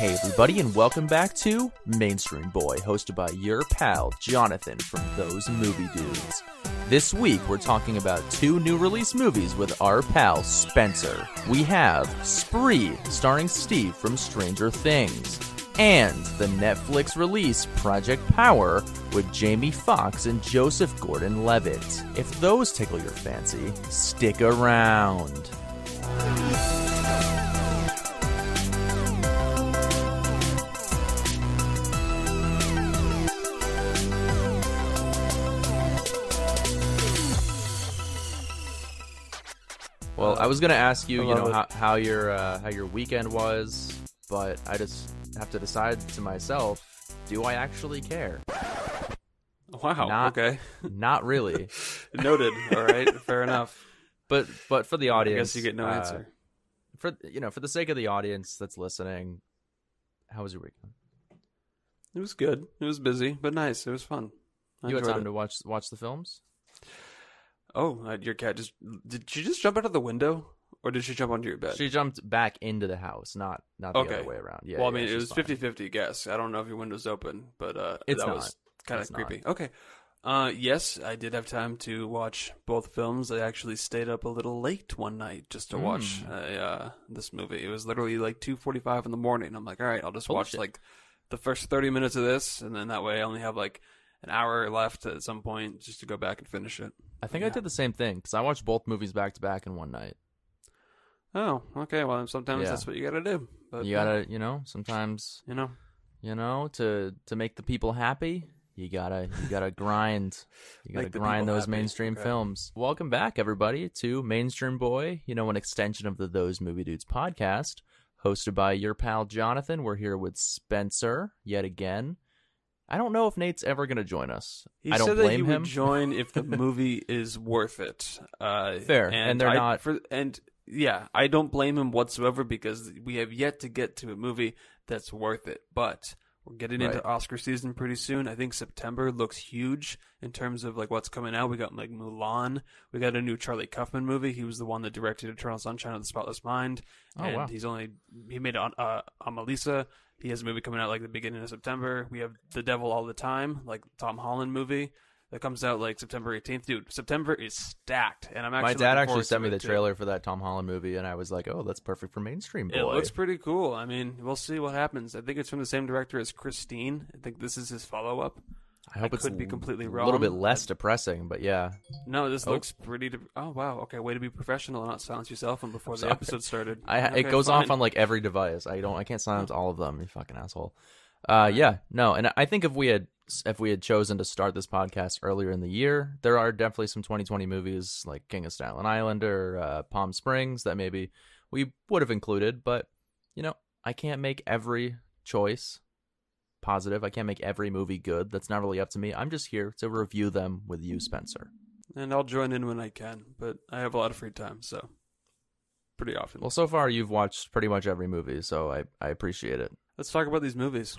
Hey, everybody, and welcome back to Mainstream Boy, hosted by your pal, Jonathan from Those Movie Dudes. This week, we're talking about two new release movies with our pal, Spencer. We have Spree, starring Steve from Stranger Things, and the Netflix release Project Power with Jamie Foxx and Joseph Gordon Levitt. If those tickle your fancy, stick around. I was gonna ask you, you know, love how, how your uh, how your weekend was, but I just have to decide to myself: do I actually care? Wow. Not- okay. Not really. Noted. All right. Fair enough. But but for the audience, I guess you get no uh, answer. For you know, for the sake of the audience that's listening, how was your weekend? It was good. It was busy, but nice. It was fun. I you had time it. to watch watch the films. Oh, uh, your cat just did she just jump out of the window or did she jump onto your bed? She jumped back into the house, not not the Okay. other way around. Yeah. well, I yeah, mean, it was fine. 50-50 guess. I don't know if your window's open, but uh It's that not. was kind of It's not. creepy. Okay. Uh yes, I did have time to watch both films. I actually stayed up a little late one night just to watch Mm. uh, uh this movie. It was literally like 2:45 in the morning. I'm like, "All right, I'll just Holy watch shit. like the first 30 minutes of this and then that way I only have like an hour left at some point just to go back and finish it." I think I did the same thing because I watched both movies back to back in one night. Oh, okay. Well, sometimes Yeah. that's what you got to do. But you gotta, uh, you know, sometimes you know, you know to to make the people happy you gotta you gotta grind you gotta grind those happy. mainstream Okay. films welcome back everybody to mainstream boy you know an extension of the those movie dudes podcast hosted by your pal jonathan we're here with spencer yet again i don't know if nate's ever gonna join us He i don't said that blame he him would join if the movie is worth it. Uh, Fair, and they're I- not- For, and yeah, I don't blame him whatsoever because we have yet to get to a movie that's worth it. But we're getting into Oscar season pretty soon. I think September looks huge in terms of like what's coming out. We got like Mulan. We got a new Charlie Kaufman movie. He was the one that directed Eternal Sunshine of the Spotless Mind. Oh, and wow. he's only he made on uh, Anomalisa. He has a movie coming out like the beginning of September. We have The Devil All the Time, like Tom Holland movie that comes out like September 18th. Dude, September is stacked, and I'm actually my dad actually sent me the too. trailer for that tom holland movie and i was like oh that's perfect for mainstream boy It looks pretty cool. I mean, we'll see what happens. I think it's from the same director as Christine. I think this is his follow up. i hope I it's could be completely wrong. a little bit less depressing but yeah No, this Oh. looks pretty. De- oh wow, okay, way to be professional and not silence your cell phone before the episode started. I Okay, it goes fine. off on like every device. I don't I can't silence all of them. You fucking asshole. Uh yeah, no, and I think if we had if we had chosen to start this podcast earlier in the year, there are definitely some 2020 movies like King of Staten Island or uh, Palm Springs that maybe we would have included, but you know, I can't make every choice positive. I can't make every movie good. That's not really up to me. I'm just here to review them with you, Spencer. and I'll join in when I can, but I have a lot of free time, so pretty often. Well, so far you've watched pretty much every movie, so I I appreciate it. Let's talk about these movies.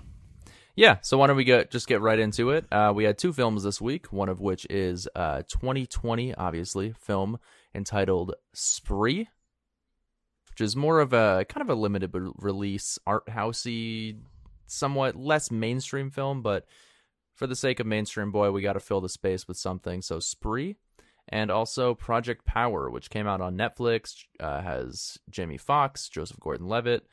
Yeah, so why don't we get just get right into it? Uh, we had two films this week, one of which is uh 2020, obviously, film entitled Spree, which is more of a kind of a limited release, art housey, somewhat less mainstream film, but for the sake of mainstream boy, we got to fill the space with something. So Spree, and also Project Power, which came out on Netflix, uh, has Jamie Foxx, Joseph Gordon-Levitt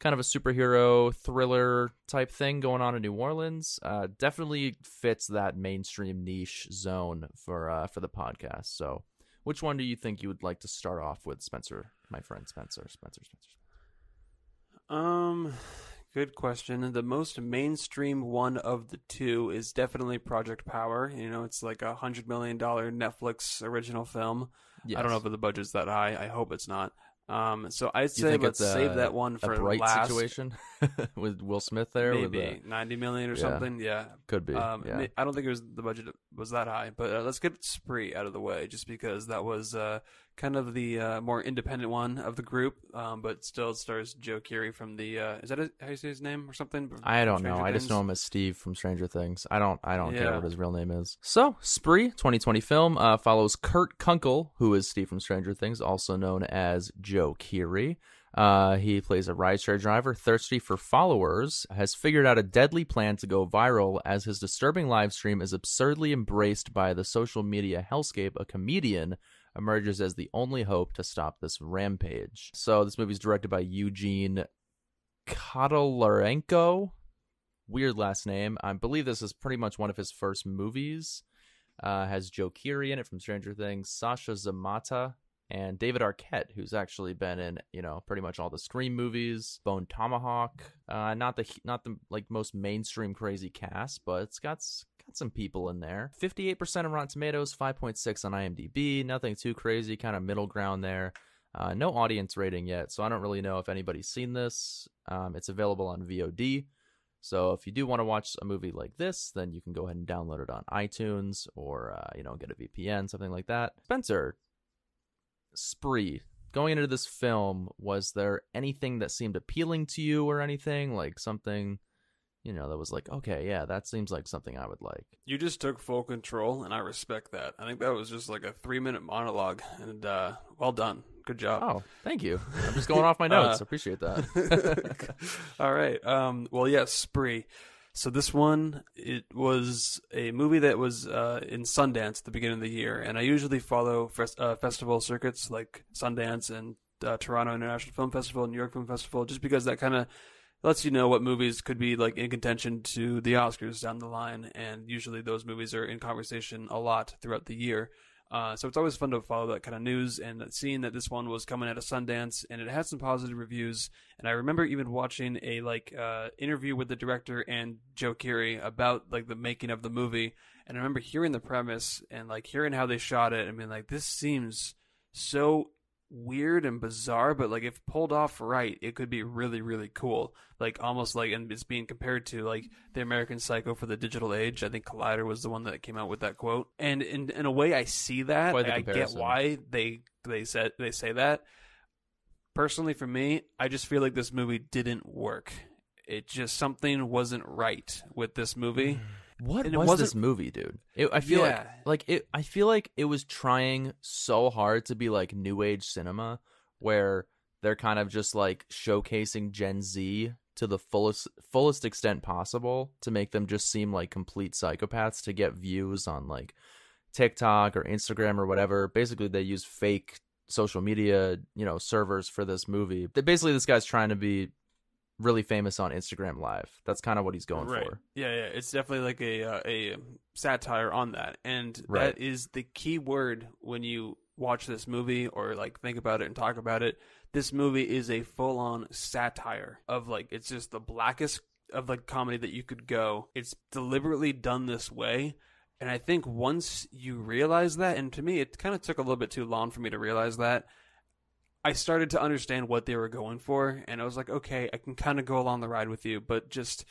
kind of a superhero thriller type thing going on in New Orleans. Uh, definitely fits that mainstream niche zone for uh, for the podcast. So, which one do you think you would like to start off with, Spencer? My friend Spencer, Spencer, Spencer. Um, good question. The most mainstream one of the two is definitely Project Power. You know, it's like a hundred million dollar Netflix original film. I don't know if the budget's that high. I hope it's not. Um, so I'd say let's a- save that one a for bright last. situation with Will Smith there. Maybe the- ninety million or Yeah. something. Yeah. could be. Um, yeah. I don't think it was the budget was that high, but uh, let's get Spree out of the way, just because that was uh, kind of the uh, more independent one of the group, um, but still stars Joe Keery from the. Uh, is that a, how you say his name or something? I don't know. Stranger I just know him as Steve from Stranger Things. I don't. I don't care what his real name is. So, Spree, 2020 film, uh, follows Kurt Kunkel, who is Steve from Stranger Things, also known as Joe Keery. Uh, he plays a rideshare driver thirsty for followers, has figured out a deadly plan to go viral as his disturbing live stream is absurdly embraced by the social media hellscape. A comedian emerges as the only hope to stop this rampage. So this movie's directed by Eugene Kotlyarenko. Weird last name. I believe this is pretty much one of his first movies. Uh, has Joe Keery in it from Stranger Things, Sasheer Zamata, and David Arquette, who's actually been in you know pretty much all the Scream movies, Bone Tomahawk. Uh, not the not the like most mainstream crazy cast, but it's got got some people in there. Fifty eight percent of Rotten Tomatoes, five point six on IMDb. Nothing too crazy, kind of middle ground there. Uh, no audience rating yet, so I don't really know if anybody's seen this. Um, it's available on VOD. So if you do want to watch a movie like this, then you can go ahead and download it on iTunes or uh, you know get a VPN, something like that. Spencer, Spree. Going into this film, was there anything that seemed appealing to you or anything like something, you know, that was like, okay, yeah, that seems like something I would like. You just took full control, and I respect that. I think that was just like a three minute monologue, and uh, well done. Good job. Oh, thank you. I'm just going off my notes. Uh, Appreciate that. all right. Um, well, yes, Spree. So this one, it was a movie that was uh, in Sundance at the beginning of the year, and I usually follow uh, festival circuits like Sundance and uh, Toronto International Film Festival, New York Film Festival, just because that kind of lets you know what movies could be like in contention to the Oscars down the line, and usually those movies are in conversation a lot throughout the year. Uh, so it's always fun to follow that kind of news and seeing that this one was coming out of Sundance and it had some positive reviews. And I remember even watching a like uh, interview with the director and Joe Keery about like the making of the movie. And I remember hearing the premise and like hearing how they shot it. I mean, like this seems so weird and bizarre, but like if pulled off right, it could be really, really cool. Like almost like, and it's being compared to like the American Psycho for the digital age. I think Collider was the one that came out with that quote. And in in a way, I see that. I get why they they said they say that. Personally, for me, I just feel like this movie didn't work. It just something wasn't right with this movie. What and was this movie, dude? It, I feel yeah. like like it. I feel like it was trying so hard to be like new age cinema, where they're kind of just like showcasing Gen Z to the fullest fullest extent possible to make them just seem like complete psychopaths to get views on like TikTok or Instagram or whatever. Basically, they use fake social media, you know, servers for this movie. Basically, this guy's trying to be really famous on Instagram Live. That's kind of what he's going right. for. Yeah, yeah. It's definitely like a uh, a satire on that, and right. that is the key word when you watch this movie or like think about it and talk about it. This movie is a full on satire of like it's just the blackest of like comedy that you could go. It's deliberately done this way. And I think once you realize that, and to me, it kind of took a little bit too long for me to realize that I started to understand what they were going for, and I was like, okay, I can kind of go along the ride with you, but just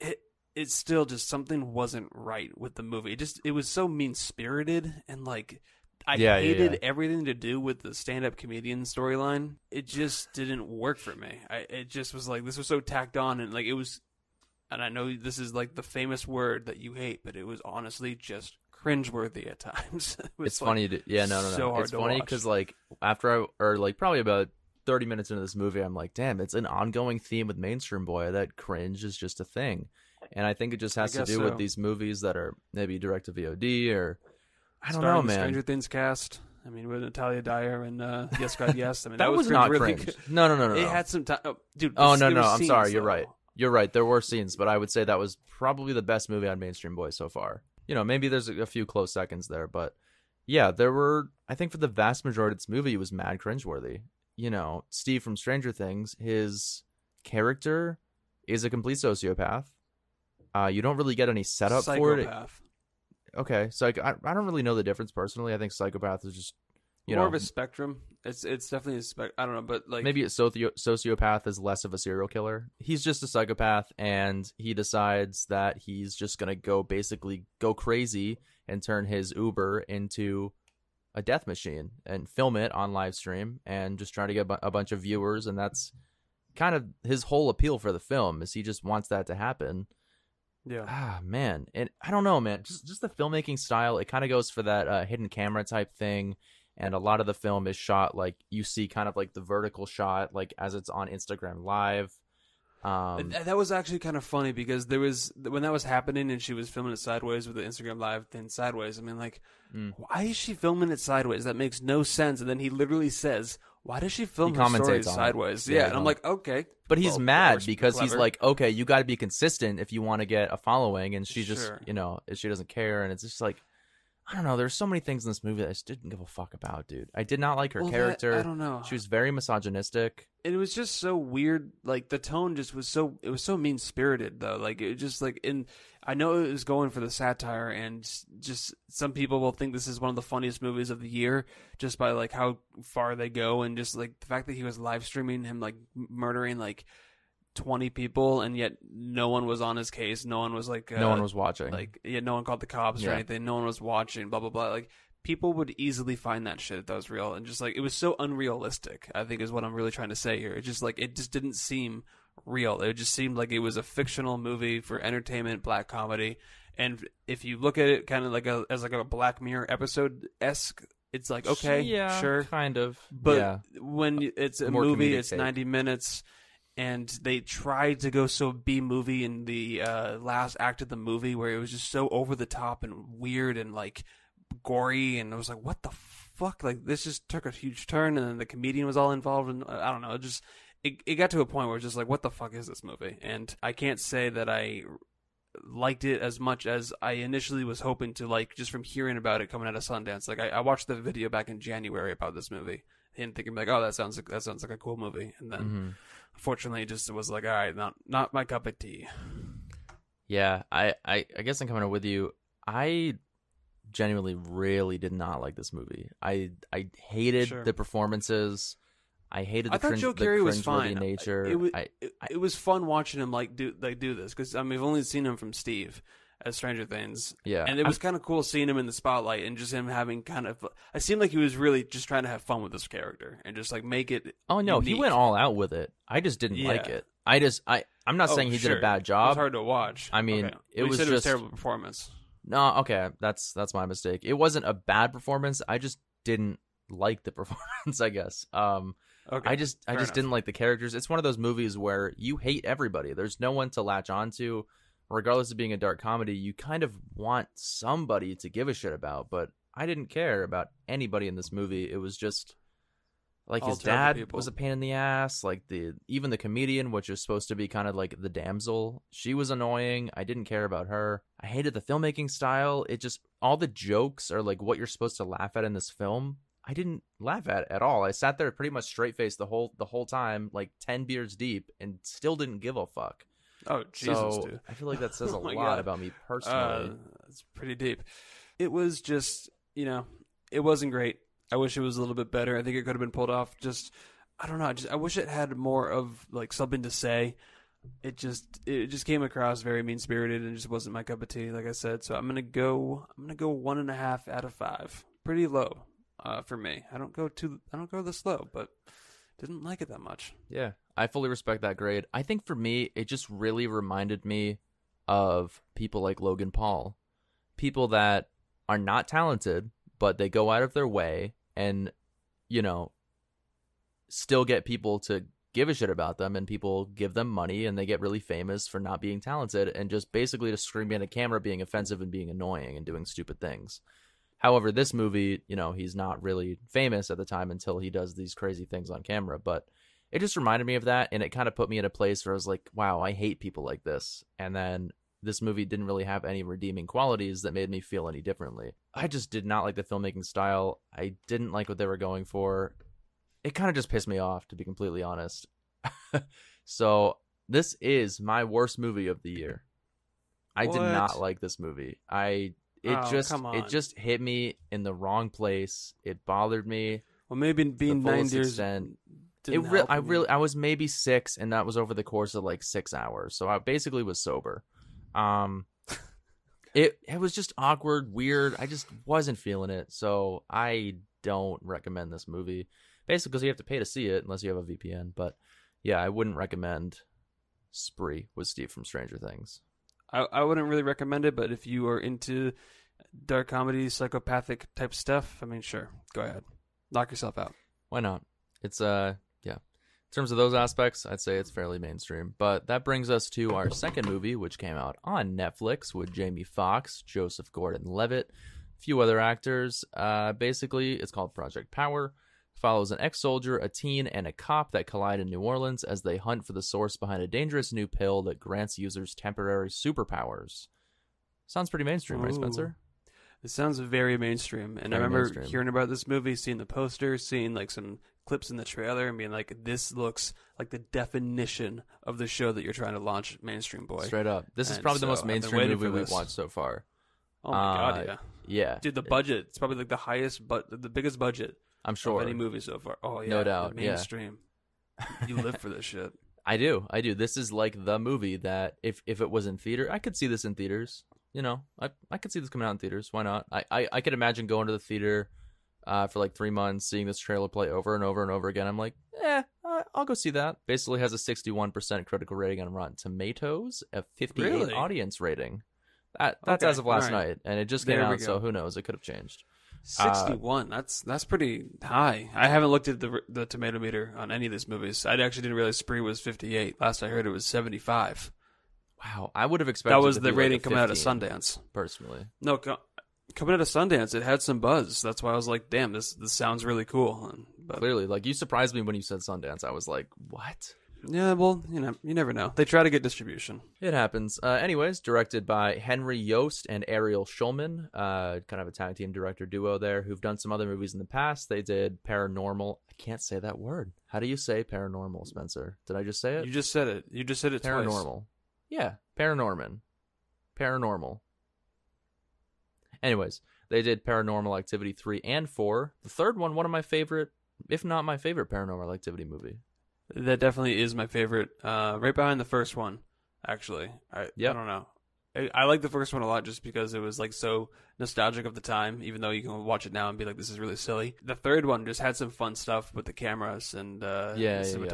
it it's still just something wasn't right with the movie. It just it was so mean spirited and like I yeah, hated yeah, yeah. everything to do with the stand up comedian storyline. It just didn't work for me. I it just was like this was so tacked on and like it was and I know this is like the famous word that you hate, but it was honestly just cringeworthy at times. it it's like funny to yeah no no no. So it's funny because like after I or like probably about 30 minutes into this movie, I'm like, damn, it's an ongoing theme with mainstream boy that cringe is just a thing. And I think it just has to do so. with these movies that are maybe direct to VOD or I don't Starring know, man. Stranger Things cast. I mean, with Natalia Dyer and uh, Yes God Yes. I mean, that, that was, was not really cringe. No, no, no, no. It no. had some time, oh, dude. Oh no, no. I'm scenes, sorry. You're right. You're right. There were scenes, but I would say that was probably the best movie on Mainstream Boy so far you know, maybe there's a, few close seconds there, but yeah, there were. I think for the vast majority of this movie, it was mad cringeworthy. You know, Steve from Stranger Things, his character is a complete sociopath. Uh, you don't really get any setup psychopath. for it. Okay, so I, I don't really know the difference personally. I think psychopath is just you more know, of a spectrum. It's it's definitely a spec. I don't know, but like maybe a socio- sociopath is less of a serial killer. He's just a psychopath, and he decides that he's just gonna go basically go crazy and turn his Uber into a death machine and film it on live stream and just try to get a bunch of viewers. And that's kind of his whole appeal for the film is he just wants that to happen. Yeah. Ah, man. And I don't know, man. Just just the filmmaking style, it kind of goes for that uh, hidden camera type thing and a lot of the film is shot like you see kind of like the vertical shot like as it's on Instagram live. Um, that was actually kind of funny because there was when that was happening and she was filming it sideways with the Instagram live then sideways. I mean, like, Mm. why is she filming it sideways? That makes no sense. And then he literally says, "Why does she film He her commentates stories on it. sideways?" Yeah, Yeah, and I'm like, okay, but he's well, that mad because he's like, okay, you got to be consistent if you want to get a following, and she just, Sure. you know, she doesn't care, and it's just like, I don't know. There's so many things in this movie that I just didn't give a fuck about, dude. I did not like her Well, that- character. I don't know. She was very misogynistic. it was just so weird like the tone just was so it was so mean spirited though like it just like in i know it was going for the satire and just some people will think this is one of the funniest movies of the year just by like how far they go and just like the fact that he was live streaming him like m- murdering like 20 people and yet no one was on his case. No one was like uh, no one was watching. like yeah no one called the cops or anything. No one was watching blah blah blah. Like people would easily find that shit if that was real. And just like it was so unrealistic i think is what i'm really trying to say here. It just like it just didn't seem real. It just seemed like it was a fictional movie for entertainment black comedy. And if you look at it kind of like a as like a black mirror episode esque it's like okay yeah, sure. kind of. but yeah, when it's a More movie, it's take. 90 minutes, and they tried to go so B movie in the uh, last act of the movie where it was just so over the top and weird and like gory, and I was like, what the fuck? Like this just took a huge turn, and then the comedian was all involved, and uh, I don't know, it just it it got to a point where it's just like, what the fuck is this movie? And I can't say that I liked it as much as I initially was hoping to like just from hearing about it coming out of Sundance. Like I, I watched the video back in January about this movie and thinking like, oh, that sounds like, that sounds like a cool movie. And then Mhm. Unfortunately, it just was like, all right, not not my cup of tea. yeah. I, I, I guess I'm coming up with you. I genuinely really did not like this movie. I, I hated Sure. the performances. I hated the I thought cringe, Joe Keery was fine. nature. It was I, it, it was fun watching him like do like do this because I mean, I've only seen him from Steve as Stranger Things. yeah, And it was kind of cool seeing him in the spotlight and just him having kind of. I seemed like he was really just trying to have fun with this character and just like make it. Oh no, he went all out with it. I just didn't like it. I just I I'm not Oh, saying he did a bad job. It was hard to watch. I mean, Okay. it was said it was just- a terrible performance. No, okay, that's that's my mistake. It wasn't a bad performance. I just didn't like the performance, I guess. Um Okay. I just I just enough. didn't like the characters. It's one of those movies where you hate everybody. There's no one to latch onto. Regardless of being a dark comedy, you kind of want somebody to give a shit about, but I didn't care about anybody in this movie. It was just like All his dad people. was a pain in the ass, like the even the comedian which is supposed to be kind of like the damsel, she was annoying. I didn't care about her. I hated the filmmaking style. It just all the jokes are like what you're supposed to laugh at in this film. I didn't laugh at at all. I sat there pretty much straight faced the whole the whole time, like ten beers deep, and still didn't give a fuck. Oh Jesus, so dude. I feel like that says a Oh lot God. about me Uh, personally. it's pretty deep. It was just, you know, it wasn't great. I wish it was a little bit better. I think it could have been pulled off. Just, I don't know. I just, I wish it had more of like something to say. It just, it just came across very mean spirited and just wasn't my cup of tea. Like I said, so I'm gonna go, I'm gonna go one and a half out of five. Pretty low, uh, for me. I don't go too, I don't go this low, but didn't like it that much. Yeah, I fully respect that grade. I think for me, it just really reminded me of people like Logan Paul, people that are not talented, but they go out of their way and, you know, still get people to give a shit about them and people give them money and they get really famous for not being talented and just basically just screaming at a camera being offensive and being annoying and doing stupid things. However, this movie, you know, he's not really famous at the time until he does these crazy things on camera, but it just reminded me of that and it kind of put me in a place where I was like, wow, I hate people like this. And then this movie didn't really have any redeeming qualities that made me feel any differently. I just did not like the filmmaking style. I didn't like what they were going for. It kind of just pissed me off, to be completely honest. so, this is my worst movie of the year. I did not like this movie. I it Oh, just it just hit me in the wrong place. It bothered me. Well, maybe being nine years. extent. Didn't it re- help I you. really I was maybe 6 and that was over the course of like 6 hours. So I basically was sober. Um it it was just awkward, weird. I just wasn't feeling it. So I don't recommend this movie. Basically because you have to pay to see it unless you have a VPN, but yeah, I wouldn't recommend Spree with Steve from Stranger Things. I, I wouldn't really recommend it, but if you are into dark comedy, psychopathic type stuff, I mean, sure, go ahead. Knock yourself out. Why not? It's uh yeah. In terms of those aspects, I'd say it's fairly mainstream. But that brings us to our second movie, which came out on Netflix with Jamie Foxx, Joseph Gordon-Levitt, a few other actors. Uh, basically, it's called Project Power. Follows an ex-soldier, a teen, and a cop that collide in New Orleans as they hunt for the source behind a dangerous new pill that grants users temporary superpowers. Sounds pretty mainstream, right, Spencer? It sounds very mainstream, and I remember mainstream. hearing about this movie, seeing the poster, seeing like some clips in the trailer, and being like, "This looks like the definition of the show that you're trying to launch, mainstream boy." Straight up. This is And probably the most mainstream movie we've watched so far. Oh my Uh, god, yeah, Yeah. dude, the budget. It's probably like the highest, but the biggest budget I'm sure. of any movie so far. Oh yeah, No doubt, yeah. mainstream. you live for this shit. I do. I do. This is like the movie that if if it was in theater, I could see this in theaters. You know, I I could see this coming out in theaters. Why not? I I, I could imagine going to the theater uh, for like three months, seeing this trailer play over and over and over again. I'm like, eh, I'll go see that. Basically, has a 61% critical rating on Rotten Tomatoes, a 58 Really? audience rating. That that's Okay, as of last right. night, and it just came There out. So who knows? It could have changed. Sixty-one. that's that's pretty high. I haven't looked at the the tomato meter on any of these movies. I actually didn't realize Spree was fifty-eight. Last I heard, it was seventy-five. Wow, I would have expected That was the like rating a coming out of Sundance. Personally, No, coming out of Sundance, it had some buzz. That's why I was like, "Damn, this this sounds really cool." And, but clearly, like you surprised me when you said Sundance. I was like, what? yeah, well, you know, you never know. They try to get distribution. It happens. Uh, anyways, directed by Henry Joost and Ariel Schulman, uh, kind of a tag team director duo there, who've done some other movies in the past. They did Paranormal. I can't say that word. How do you say paranormal, Spencer? Did I just say it? You just said it. You just said it twice. Paranormal. Yeah, Paranorman. Paranormal. Anyways, they did Paranormal Activity 3 and 4. The third one, one of my favorite, if not my favorite Paranormal Activity movie. That definitely is my favorite. Uh, right behind the first one, actually. I Yep. I don't know. I, I like the first one a lot just because it was like so nostalgic of the time. Even though you can watch it now and be like, "This is really silly." The third one just had some fun stuff with the cameras and uh, Yeah, the yeah, yeah.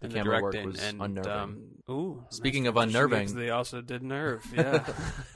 The and camera the work was and unnerving. Um, ooh, Speaking of unnerving- they also did nerve. Yeah,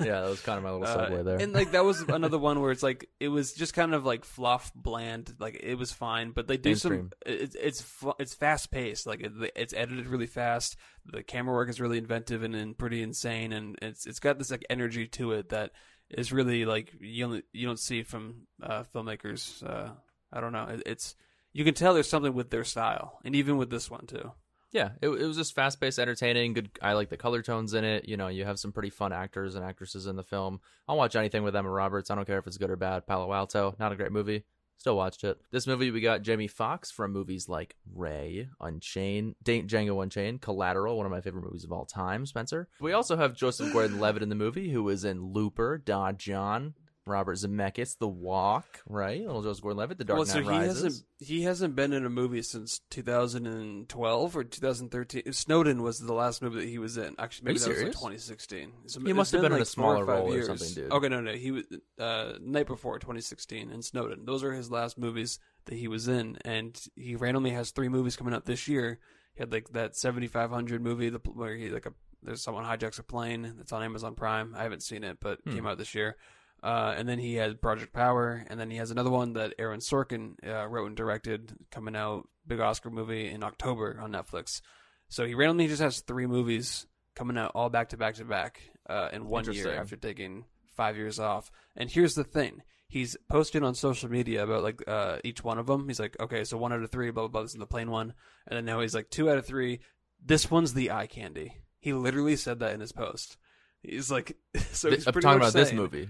yeah, that was kind of my little Uh, segue there. And like that was another one where it's like it was just kind of like fluff, bland. Like it was fine, but they do Mainstream. some. It's it's it's fast paced. Like it, it's edited really fast. The camera work is really inventive and, and pretty insane, and it's it's got this like energy to it that is really like you only, you don't see from uh, filmmakers. Uh, I don't know. It, it's you can tell there's something with their style, and even with this one too. Yeah, it, it was just fast paced, entertaining. Good. I like the color tones in it. You know, you have some pretty fun actors and actresses in the film. I'll watch anything with Emma Roberts. I don't care if it's good or bad. Palo Alto, not a great movie. Still watched it. This movie, we got Jamie Foxx from movies like Ray, Unchained, D- Django Unchained, Collateral, one of my favorite movies of all time. Spencer. We also have Joseph Gordon-Levitt in the movie, who was in Looper, Don Jon, Robert Zemeckis, The Walk, right? Little Joseph Gordon-Levitt, The Dark well, Knight so he Rises. hasn't he hasn't been in a movie since 2012 or 2013. Snowden was the last movie that he was in. Actually, maybe that was like 2016. So He must have been in like a four or smaller five role or years. something, dude. Okay, no, no, he was uh, night before 2016 and Snowden. Those are his last movies that he was in, and he randomly has three movies coming out this year. He had like that 7500 movie the, where he like a there's someone hijacks a plane that's on Amazon Prime. I haven't seen it, but Hmm. came out this year. Uh, and then he had Project Power, and then he has another one that Aaron Sorkin uh, wrote and directed, coming out big Oscar movie in October on Netflix. So he randomly just has three movies coming out all back to back to back uh, in one year after taking five years off. And here's the thing: he's posting on social media about like uh, each one of them. He's like, okay, so one out of three, blah blah blah. This is the plain one, and then now he's like two out of three. This one's the eye candy. He literally said that in his post. He's like, so he's I'm talking about this movie.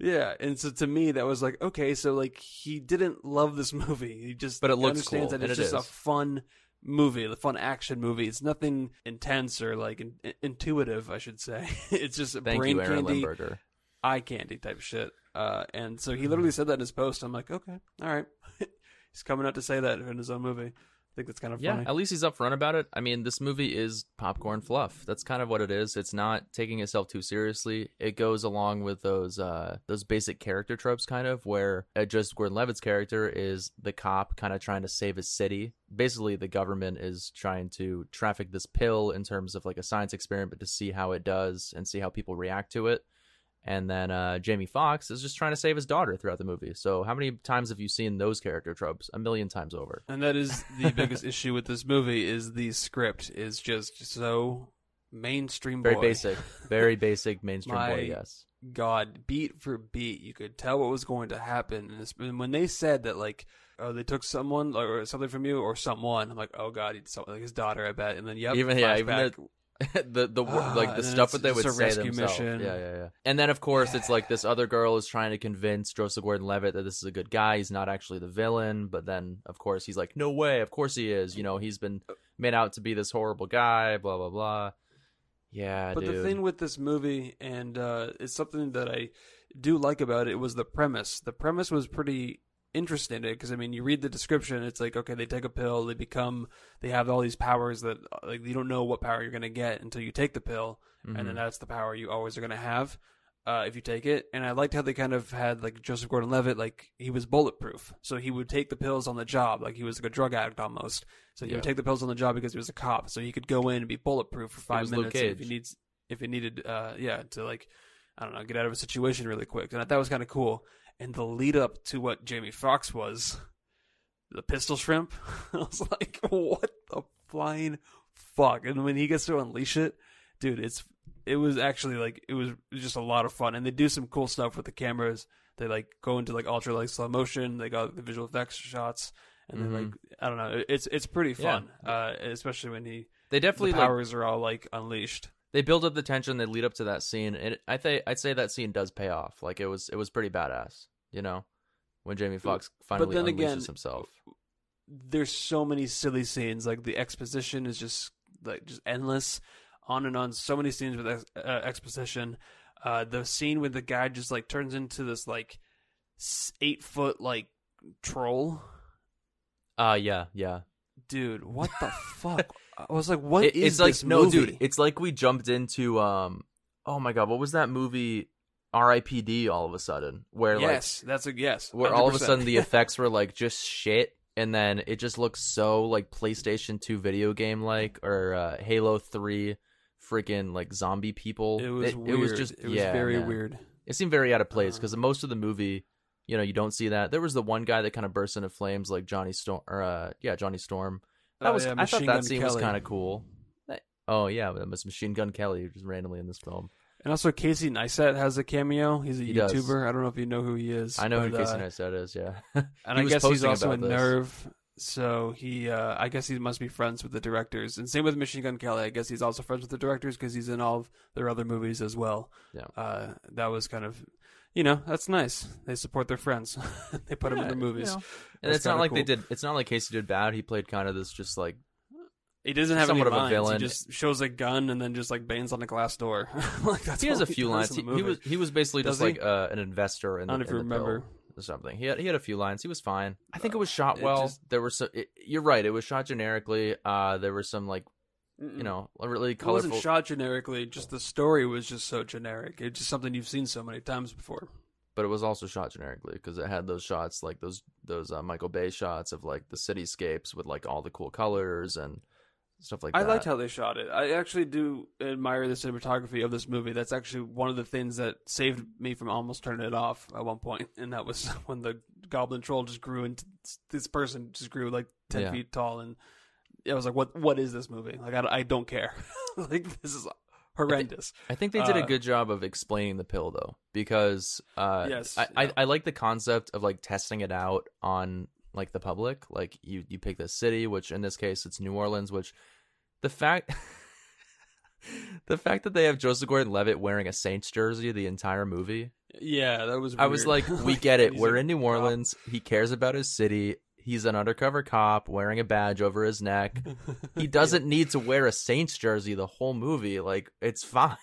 Yeah, and so to me that was like okay, so like he didn't love this movie. He just But it looks understands cool, that it's it just a fun movie, a fun action movie. It's nothing intense or like in, intuitive, I should say. it's just a Thank brain you, Aaron candy, Limburger. eye candy type shit. Uh, and so he literally said that in his post. I'm like, okay, all right. He's coming out to say that in his own movie. I think that's kind of Yeah, funny. at least he's upfront about it. I mean, this movie is popcorn fluff. That's kind of what it is. It's not taking itself too seriously. It goes along with those uh those basic character tropes kind of where uh, just Gordon-Levitt's character is the cop kind of trying to save his city. Basically, the government is trying to traffic this pill in terms of like a science experiment to see how it does and see how people react to it. And then uh, Jamie Foxx is just trying to save his daughter throughout the movie. So how many times have you seen those character tropes? A million times over. And that is the biggest issue with this movie is the script is just so mainstream Very boy. basic, very basic mainstream My- boy. Yes. God, beat for beat, you could tell what was going to happen. And and when they said that, like, oh, they took someone or something from you or someone, I'm like, oh God, he something like his daughter, I bet. And then yep, Even- yeah, even flashback. the the wor- Ah, like the stuff that they would say rescue themselves. mission. Yeah, yeah, yeah. And then of course it's like this other girl is trying to convince Joseph Gordon-Levitt that this is a good guy. He's not actually the villain, but then of course he's like, "No way! Of course he is." You know, he's been made out to be this horrible guy. Blah blah blah. Yeah, But dude. the thing with this movie, and uh, it's something that I do like about it, was the premise. The premise was pretty interesting because I mean, you read the description, it's like okay, they take a pill, they become, they have all these powers that like you don't know what power you're gonna get until you take the pill, and then Mhm. that's the power you always are gonna have. Uh, if you take it, and I liked how they kind of had like Joseph Gordon-Levitt, like he was bulletproof, so he would take the pills on the job, like he was like a drug addict almost. So he Yeah. would take the pills on the job because he was a cop, so he could go in and be bulletproof for five minutes if he needs if he needed uh yeah to like I don't know get out of a situation really quick and that was kind of cool and the lead up to what Jamie Foxx was the pistol shrimp I was like what the flying fuck? And when he gets to unleash it dude it's it was actually like it was, just a lot of fun. And they do some cool stuff with the cameras. They like go into like ultra like slow motion. They got the visual effects shots. And then like I don't know. It's it's pretty Mm-hmm. Yeah. fun uh especially when he they definitely the like powers are all like unleashed they build up the tension. They lead up to that scene, and I think I'd say that scene does pay off. Like it was it was pretty badass. You know, when Jamie Foxx finally then unleashes again, himself. there's so many silly scenes. Like the exposition is just like just endless, on and on. So many scenes with ex- uh, exposition. Uh, the scene with the guy just like turns into this like eight foot like troll. Uh yeah, yeah. Dude, what the fuck? I was like, what It- is it's like this no, movie? dude. It's like we jumped into um. Oh my god, what was that movie? R.I.P.D. All of a sudden, where like yes, that's a yes. like where all of a sudden the effects were like just shit, and then it just looks so like PlayStation Two video game like or uh, Halo Three, freaking like zombie people. it was it, weird. was just it was yeah, very man. weird. It seemed very out of place Uh. because most of the movie, you know, you don't see that. There was the one guy that kind of burst into flames, like Johnny Storm, or uh, yeah, Johnny Storm. That Oh, was yeah, I thought that Gun scene was kind of cool. Oh yeah, that was Machine Gun Kelly just randomly in this film. And also Casey Neistat has a cameo. He's a He does. YouTuber. I don't know if you know who he is. I know who but, Casey uh, Neistat is. Yeah, And I guess he's also a about this. nerve. So he, uh, I guess he must be friends with the directors. And same with Machine Gun Kelly. I guess he's also friends with the directors because he's in all of their other movies as well. Yeah. Uh, that was kind of, you know, that's nice. They support their friends. they put them in the movies. you know. and it's not kinda like they did. It's not like Casey did bad. He played kind of this just like He doesn't have Somewhat any of a lines. villain. He just shows a gun and then just like bangs on a glass door. like that's he has a few does lines. He, he was he was basically Does just he? like uh, an investor in I don't the, know if in you the remember. bill or something. He had he had a few lines. He was fine. I think it was shot It well. just- there were so it, you're right. It was shot generically. Uh, there were some like you know really It wasn't shot generically. Just the story was just so generic. It's just something you've seen so many times before. but it was also shot generically because it had those shots like those those uh, Michael Bay shots of like the cityscapes with like all the cool colors and stuff like I that. I liked how they shot it. I actually do admire the cinematography of this movie. That's actually one of the things that saved me from almost turning it off at one point. and that was when the goblin troll just grew into this person just grew like ten Yeah. feet tall, and I was like, "What? What is this movie? Like, I, I don't care. like, this is horrendous." I think they did a Uh, good job of explaining the pill though, because uh, Yes, I, I. I like the concept of like testing it out on like the public. Like you you pick the city, which in this case it's New Orleans. Which the fact the fact that they have Joseph Gordon-Levitt wearing a Saints jersey the entire movie, Yeah, that was. I was like, we get it. We're in New cop. Orleans. He cares about his city. He's an undercover cop wearing a badge over his neck. He doesn't need to wear a Saints jersey the whole movie. Like it's fine.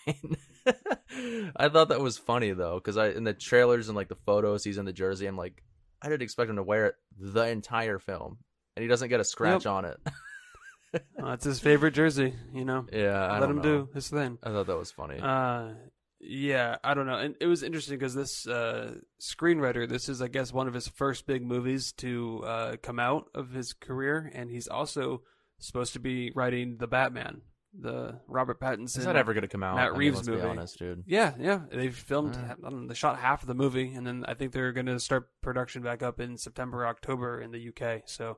I thought that was funny though, because I in the trailers and like the photos, he's in the jersey. I'm like, I didn't expect him to wear it the entire film, and he doesn't get a scratch on it. Uh, it's his favorite jersey, you know. yeah, I Let him know. do his thing. I thought that was funny. Uh, yeah, I don't know. And it was interesting because this uh, screenwriter, this is, I guess, one of his first big movies to uh, come out of his career, and he's also supposed to be writing the Batman the Robert Pattinson. Is that ever going to come out? Matt I mean, Reeves movie. Honest, dude. Yeah, yeah. They filmed. I know, they shot half of the movie, and then I think they're going to start production back up in September, October in the UK. So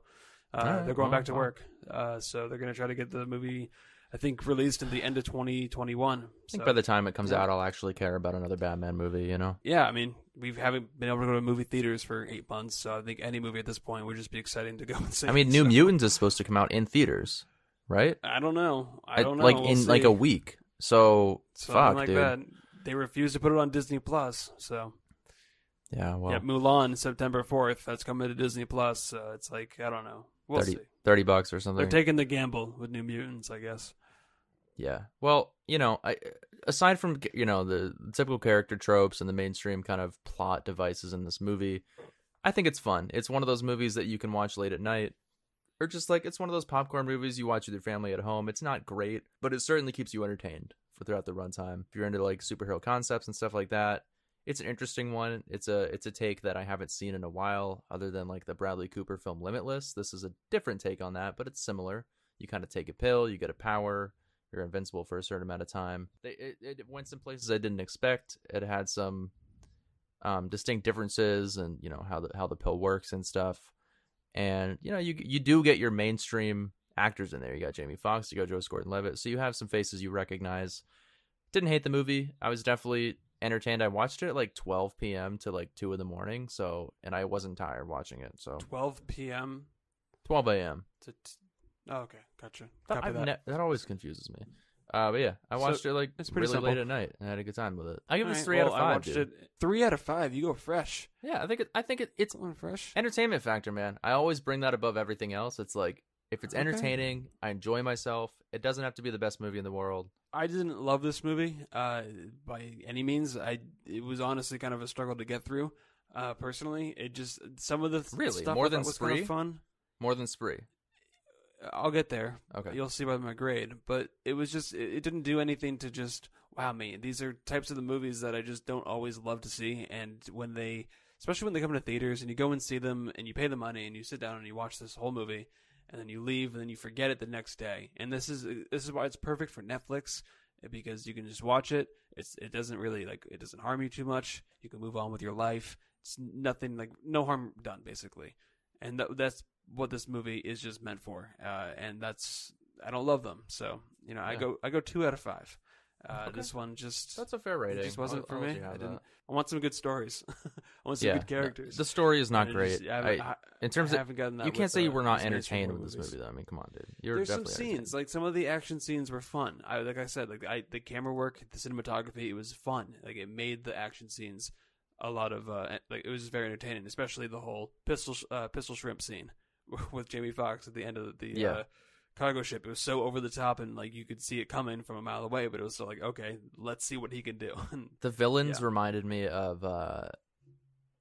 uh, Alright, they're going well, back to well. work. Uh, so they're going to try to get the movie, I think, released in the end of 2021. I think so, by the time it comes yeah. out, I'll actually care about another Batman movie. You know. yeah, I mean, we haven't been able to go to movie theaters for eight months, so I think any movie at this point would just be exciting to go and see. I mean, New So, Mutants is supposed to come out in theaters, right? I don't know. I don't know. Like We'll in like see. a week. So Something fuck, like dude. that. They refuse to put it on Disney Plus, so Yeah, well, yeah, Mulan September fourth. That's coming to Disney Plus. It's like I don't know. We'll 30, see. 30 bucks or something. They're taking the gamble with New Mutants, I guess. Yeah. Well, you know, I aside from you know the typical character tropes and the mainstream kind of plot devices in this movie, I think it's fun. It's one of those movies that you can watch late at night. Or just like it's one of those popcorn movies you watch with your family at home. It's not great, but it certainly keeps you entertained for throughout the runtime. If you're into like superhero concepts and stuff like that, it's an interesting one. It's a it's a take that I haven't seen in a while, other than like the Bradley Cooper film Limitless. This is a different take on that, but it's similar. You kind of take a pill, you get a power, you're invincible for a certain amount of time. It, it went some places I didn't expect. It had some um, distinct differences, and you know how the how the pill works and stuff. And you know you you do get your mainstream actors in there. You got Jamie Foxx, you got Joe Gordon-Levitt, so you have some faces you recognize. Didn't hate the movie. I was definitely entertained. I watched it at like 12 p.m. to like two in the morning. So and I wasn't tired watching it. So Twelve p.m. 12 a.m. to. T- oh, okay, gotcha. That. ne- that always confuses me. Uh, but yeah, I So, watched it like it's pretty really simple. late at night and had a good time with it. I give All this right, three well, out of I five. watched dude. it. Three out of five. You go fresh. Yeah, I think it, I think it, it's Going fresh. entertainment factor, man. I always bring that above everything else. It's like if it's Okay. entertaining, I enjoy myself. It doesn't have to be the best movie in the world. I didn't love this movie uh, by any means. I it was honestly kind of a struggle to get through. Uh, personally, it just some of the th- Really? stuff More than thought was kind Spree? of fun. More than Spree. I'll get there. Okay. You'll see by my grade, but it was just it, it didn't do anything to just wow me. These are types of the movies that I just don't always love to see, and when they, especially when they come to theaters and you go and see them and you pay the money and you sit down and you watch this whole movie, and then you leave and then you forget it the next day. And this is this is why it's perfect for Netflix because you can just watch it. It's it doesn't really like it doesn't harm you too much. You can move on with your life. It's nothing like no harm done basically, and that, that's what this movie is just meant for. Uh, and that's I don't love them, so you know I Yeah. go I go two out of five. Uh, Okay. This one just That's a fair rating. it just wasn't I'll- for I'll me. I didn't. that. I want some good stories. I want some Yeah, good characters. The story is not And great. just- I I- I- in terms I of haven't gotten that you can't say you were not entertained with this movies. movie, though. I mean, come on, dude. You're There's some scenes, like some of the action scenes were fun. I like I said, like I, the camera work, the cinematography, it was fun. Like it made the action scenes a lot of uh, like it was very entertaining, especially the whole pistol uh, pistol shrimp scene with Jamie Foxx at the end of the Yeah. uh, cargo ship. It was so over the top, and like you could see it coming from a mile away. But it was still like, okay, let's see what he can do. And The villains Yeah. reminded me of, uh,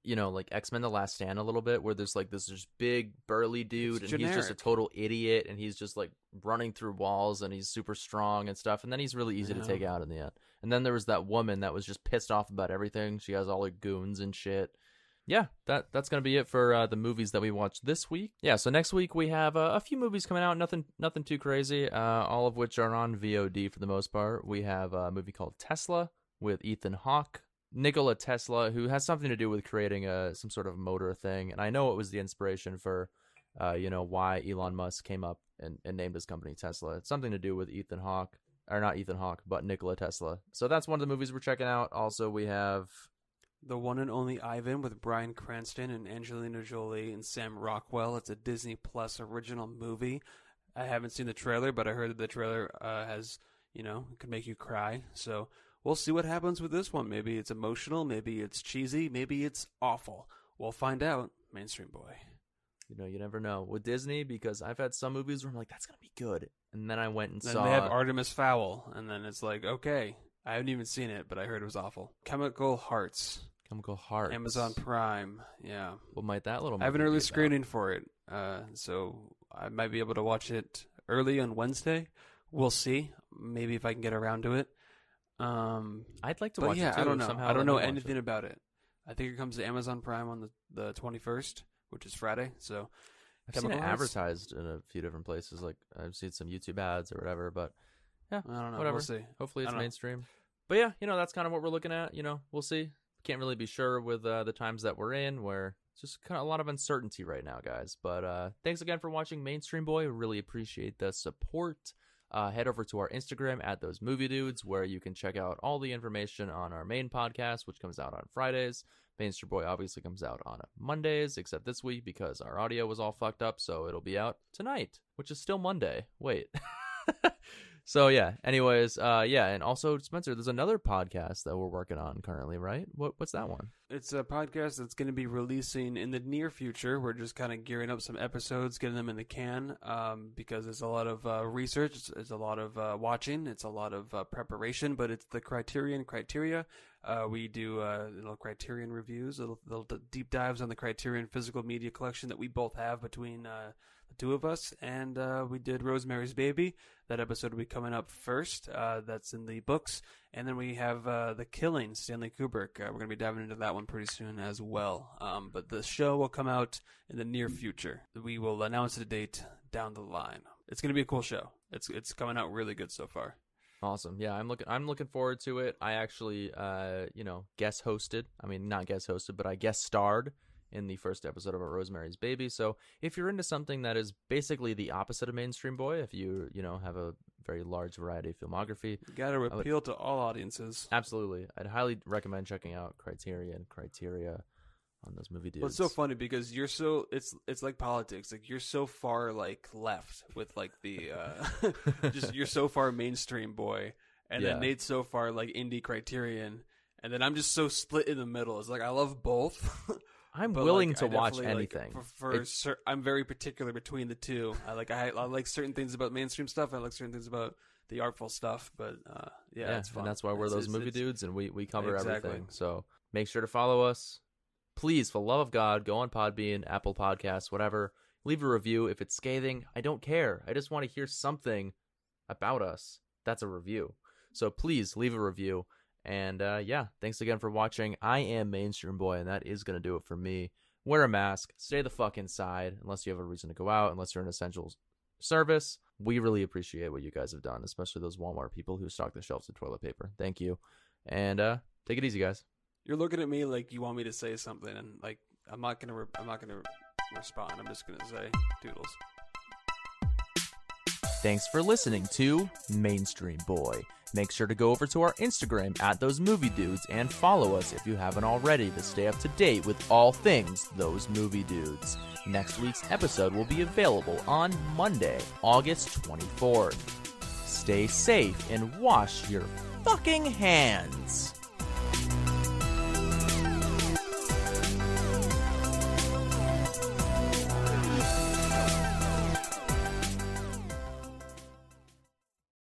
you know, like X Men: The Last Stand a little bit, where there's like this just big burly dude, It's and he's just a total idiot, and he's just like running through walls, and he's super strong and stuff, and then he's really easy to take out in the end. And then there was that woman that was just pissed off about everything. She has all her goons and shit. Yeah, that that's gonna be it for uh, the movies that we watched this week. Yeah, so next week we have uh, a few movies coming out. Nothing nothing too crazy. Uh, all of which are on VOD for the most part. We have a movie called Tesla with Ethan Hawke. Nikola Tesla, who has something to do with creating a some sort of motor thing, and I know it was the inspiration for, uh, you know, why Elon Musk came up and, and named his company Tesla. It's something to do with Ethan Hawke, or not Ethan Hawke, but Nikola Tesla. So that's one of the movies we're checking out. Also, we have The one and only Ivan with Bryan Cranston and Angelina Jolie and Sam Rockwell. It's a Disney Plus original movie. I haven't seen the trailer, but I heard that the trailer uh, has, you know, could make you cry. So we'll see what happens with this one. Maybe it's emotional, maybe it's cheesy, maybe it's awful. We'll find out. Mainstream boy. You know, you never know with Disney because I've had some movies where I'm like, that's gonna be good, and then I went and Then saw. they have Artemis Fowl, and then it's like, okay, I haven't even seen it, but I heard it was awful. Chemical Hearts, Chemical Heart, Amazon Prime. Yeah. What might that little? I have an early screening for it, uh, so I might be able to watch it early on Wednesday. We'll see. Maybe if I can get around to it. Um, I'd like to watch yeah, it too. I don't know. Somehow I don't know anything It. about it. I think it comes to Amazon Prime on the the twenty first, which is Friday. So I've seen it advertised in a few different places. Like I've seen some YouTube ads or whatever, but Yeah, I don't know. whatever. We'll see. Hopefully it's don't know. mainstream. But yeah, you know, that's kind of what we're looking at. You know, we'll see. Can't really be sure with uh, the times that we're in, where it's just kind of a lot of uncertainty right now, guys. But uh, thanks again for watching Mainstream Boy. Really appreciate the support. Uh, head over to our Instagram at those movie dudes, where you can check out all the information on our main podcast, which comes out on Fridays. Mainstream Boy obviously comes out on Mondays, except this week because our audio was all fucked up, so it'll be out tonight, which is still Monday. Wait. so yeah. Anyways, uh, yeah, and also Spencer, there's another podcast that we're working on currently, right? What what's that one? It's a podcast that's going to be releasing in the near future. We're just kind of gearing up some episodes, getting them in the can, um, because it's a lot of uh, research, it's, it's a lot of uh, watching, it's a lot of uh, preparation. But it's the Criterion criteria. Uh, we do uh, little Criterion reviews, little, little deep dives on the Criterion physical media collection that we both have between uh, the two of us. And uh, we did Rosemary's Baby. That episode will be coming up first. Uh, that's in the books. And then we have uh, The Killing, Stanley Kubrick. Uh, we're going to be diving into that one pretty soon as well. Um, but the show will come out in the near future. We will announce the date down the line. It's going to be a cool show. It's it's coming out really good so far. Awesome. Yeah, I'm looking I'm looking forward to it. I actually uh, you know, guest hosted. I mean, not guest hosted, but I guest starred in the first episode of A Rosemary's Baby. So, if you're into something that is basically the opposite of mainstream boy, if you, you know, have a very large variety of filmography, You got to would- appeal to all audiences. absolutely. I'd highly recommend checking out Criterion, Criteria on those movie dudes. Well, it's so funny because you're so it's it's like politics. Like you're so far like left with like the uh just you're so far mainstream boy, and Yeah. then Nate's so far like indie Criterion, and then I'm just so split in the middle. It's like I love both. I'm but, willing like, to watch like, anything. for, for cer- I'm very particular between the two. I like I, I like certain things about mainstream stuff. I like certain things about the artful stuff. But uh, yeah, it's fun. and that's why we're It's- those it's- movie it's- dudes, and we we cover Exactly. everything. So make sure to follow us. Please, for the love of God, go on Podbean, Apple Podcasts, whatever. Leave a review if it's scathing. I don't care. I just want to hear something about us. That's a review. So please leave a review. And uh, yeah, thanks again for watching. I am Mainstream Boy, and that is gonna do it for me. Wear a mask. Stay the fuck inside, unless you have a reason to go out. Unless you're an essential service. We really appreciate what you guys have done, especially those Walmart people who stock the shelves with toilet paper. Thank you. And uh take it easy, guys. You're looking at me like you want me to say something, and like I'm not gonna. Re- I'm not gonna respond. I'm just gonna say doodles. Thanks for listening to Mainstream Boy. Make sure to go over to our Instagram at those movie dudes and follow us if you haven't already to stay up to date with all things those movie dudes. Next week's episode will be available on Monday, August 24th. Stay safe and wash your fucking hands.